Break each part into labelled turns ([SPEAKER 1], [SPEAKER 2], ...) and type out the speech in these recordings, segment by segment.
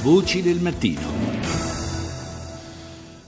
[SPEAKER 1] Voci del mattino.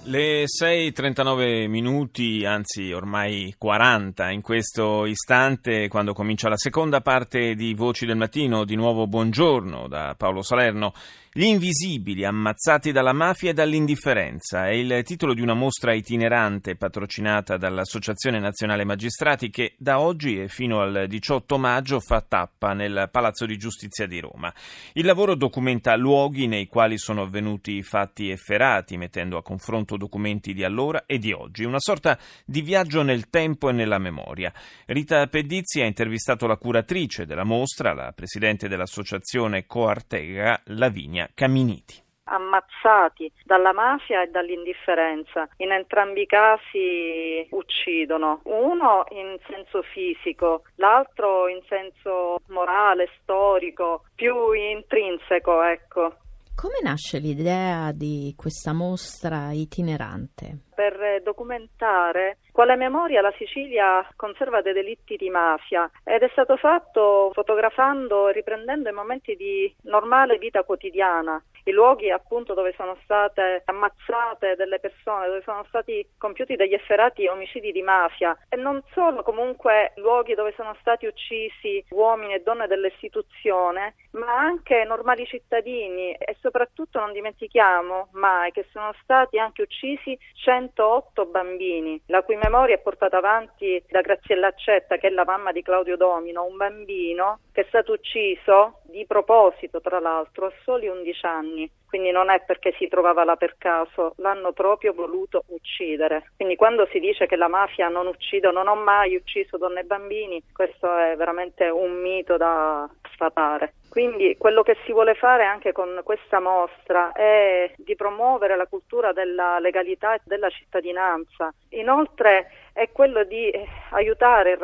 [SPEAKER 2] Le 6.39 minuti, anzi ormai 40 in questo istante, quando comincia la seconda parte di Voci del Mattino. Di nuovo buongiorno da Paolo Salerno. Gli invisibili ammazzati dalla mafia e dall'indifferenza è il titolo di una mostra itinerante patrocinata dall'Associazione Nazionale Magistrati che da oggi e fino al 18 maggio fa tappa nel Palazzo di Giustizia di Roma. Il lavoro documenta luoghi nei quali sono avvenuti fatti efferati, mettendo a confronto documenti di allora e di oggi, una sorta di viaggio nel tempo e nella memoria. Rita Pedizzi ha intervistato la curatrice della mostra, la presidente dell'associazione Coartega, Lavinia Caminiti
[SPEAKER 3] ammazzati dalla mafia e dall'indifferenza. In entrambi i casi uccidono, uno in senso fisico, l'altro in senso morale, storico, più intrinseco, ecco.
[SPEAKER 4] Come nasce l'idea di questa mostra itinerante?
[SPEAKER 3] Per documentare quale memoria la Sicilia conserva dei delitti di mafia ed è stato fatto fotografando e riprendendo i momenti di normale vita quotidiana i luoghi appunto dove sono state ammazzate delle persone, dove sono stati compiuti degli efferati omicidi di mafia. E non solo comunque luoghi dove sono stati uccisi uomini e donne dell'istituzione, ma anche normali cittadini. E soprattutto non dimentichiamo mai che sono stati anche uccisi 108 bambini, la cui memoria è portata avanti da Graziella Accetta, che è la mamma di Claudio Domino, un bambino che è stato ucciso di proposito, tra l'altro, a soli 11 anni. Quindi non è perché si trovava là per caso, l'hanno proprio voluto uccidere. Quindi quando si dice che la mafia non uccide, non ho mai ucciso donne e bambini, questo è veramente un mito da sfatare. Quindi quello che si vuole fare anche con questa mostra è di promuovere la cultura della legalità e della cittadinanza. Inoltre è quello di aiutare i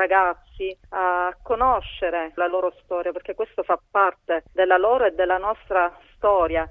[SPEAKER 3] ragazzi a conoscere la loro storia, perché questo fa parte della loro e della nostra storia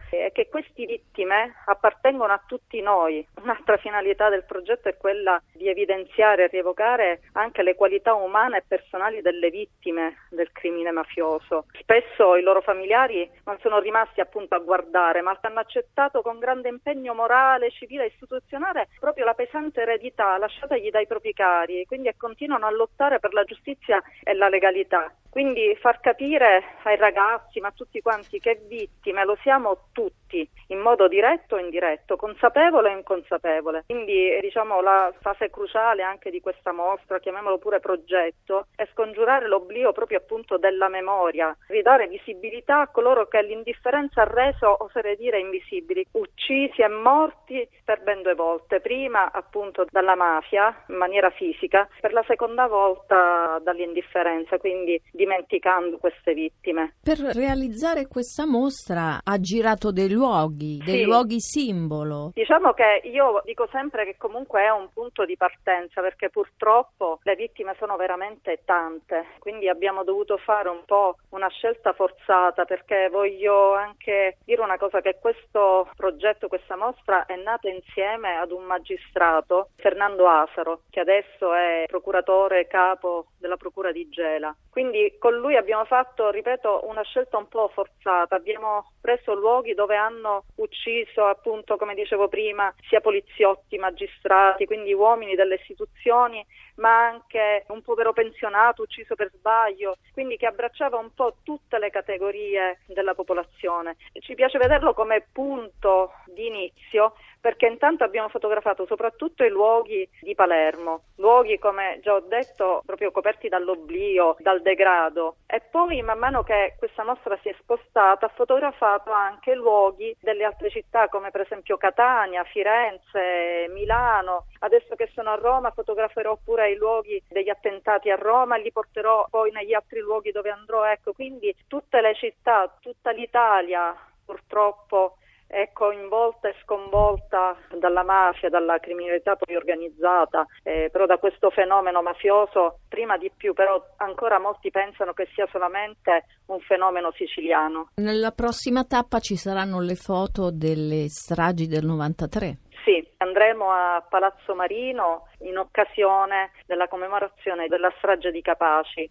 [SPEAKER 3] e che queste vittime appartengono a tutti noi. Un'altra finalità del progetto è quella di evidenziare e rievocare anche le qualità umane e personali delle vittime del crimine mafioso. Spesso i loro familiari non sono rimasti appunto a guardare, ma hanno accettato con grande impegno morale, civile e istituzionale proprio la pesante eredità lasciatagli dai propri cari, quindi continuano a lottare per la giustizia e la legalità. Quindi far capire ai ragazzi, ma a tutti quanti, che vittime lo siamo tutti, in modo diretto o indiretto, consapevole o inconsapevole. Quindi diciamo la fase cruciale anche di questa mostra, chiamiamolo pure progetto, è scongiurare l'oblio proprio appunto della memoria, ridare visibilità a coloro che l'indifferenza ha reso, oserei dire, invisibili, uccisi e morti per ben due volte, prima appunto dalla mafia in maniera fisica, per la seconda volta dall'indifferenza, quindi di dimenticando queste vittime.
[SPEAKER 4] Per realizzare questa mostra ha girato dei luoghi, dei sì. luoghi simbolo.
[SPEAKER 3] Diciamo che io dico sempre che comunque è un punto di partenza perché purtroppo le vittime sono veramente tante, quindi abbiamo dovuto fare un po' una scelta forzata perché voglio anche dire una cosa che questo progetto, questa mostra è nata insieme ad un magistrato, Fernando Asaro, che adesso è procuratore capo della Procura di Gela. Quindi con lui abbiamo fatto, ripeto, una scelta un po' forzata. Abbiamo preso luoghi dove hanno ucciso, appunto, come dicevo prima, sia poliziotti, magistrati, quindi uomini delle istituzioni, ma anche un povero pensionato ucciso per sbaglio, quindi che abbracciava un po' tutte le categorie della popolazione. Ci piace vederlo come punto di inizio perché intanto abbiamo fotografato soprattutto i luoghi di Palermo, luoghi come già ho detto proprio coperti dall'oblio, dal degrado. E poi man mano che questa mostra si è spostata ha fotografato anche luoghi delle altre città come per esempio Catania, Firenze, Milano, adesso che sono a Roma fotograferò pure i luoghi degli attentati a Roma li porterò poi negli altri luoghi dove andrò, ecco quindi tutte le città, tutta l'Italia purtroppo è coinvolta e sconvolta dalla mafia, dalla criminalità poi organizzata, eh, però da questo fenomeno mafioso, prima di più, però ancora molti pensano che sia solamente un fenomeno siciliano.
[SPEAKER 4] Nella prossima tappa ci saranno le foto delle stragi del 93.
[SPEAKER 3] Sì, andremo a Palazzo Marino in occasione della commemorazione della strage di Capaci.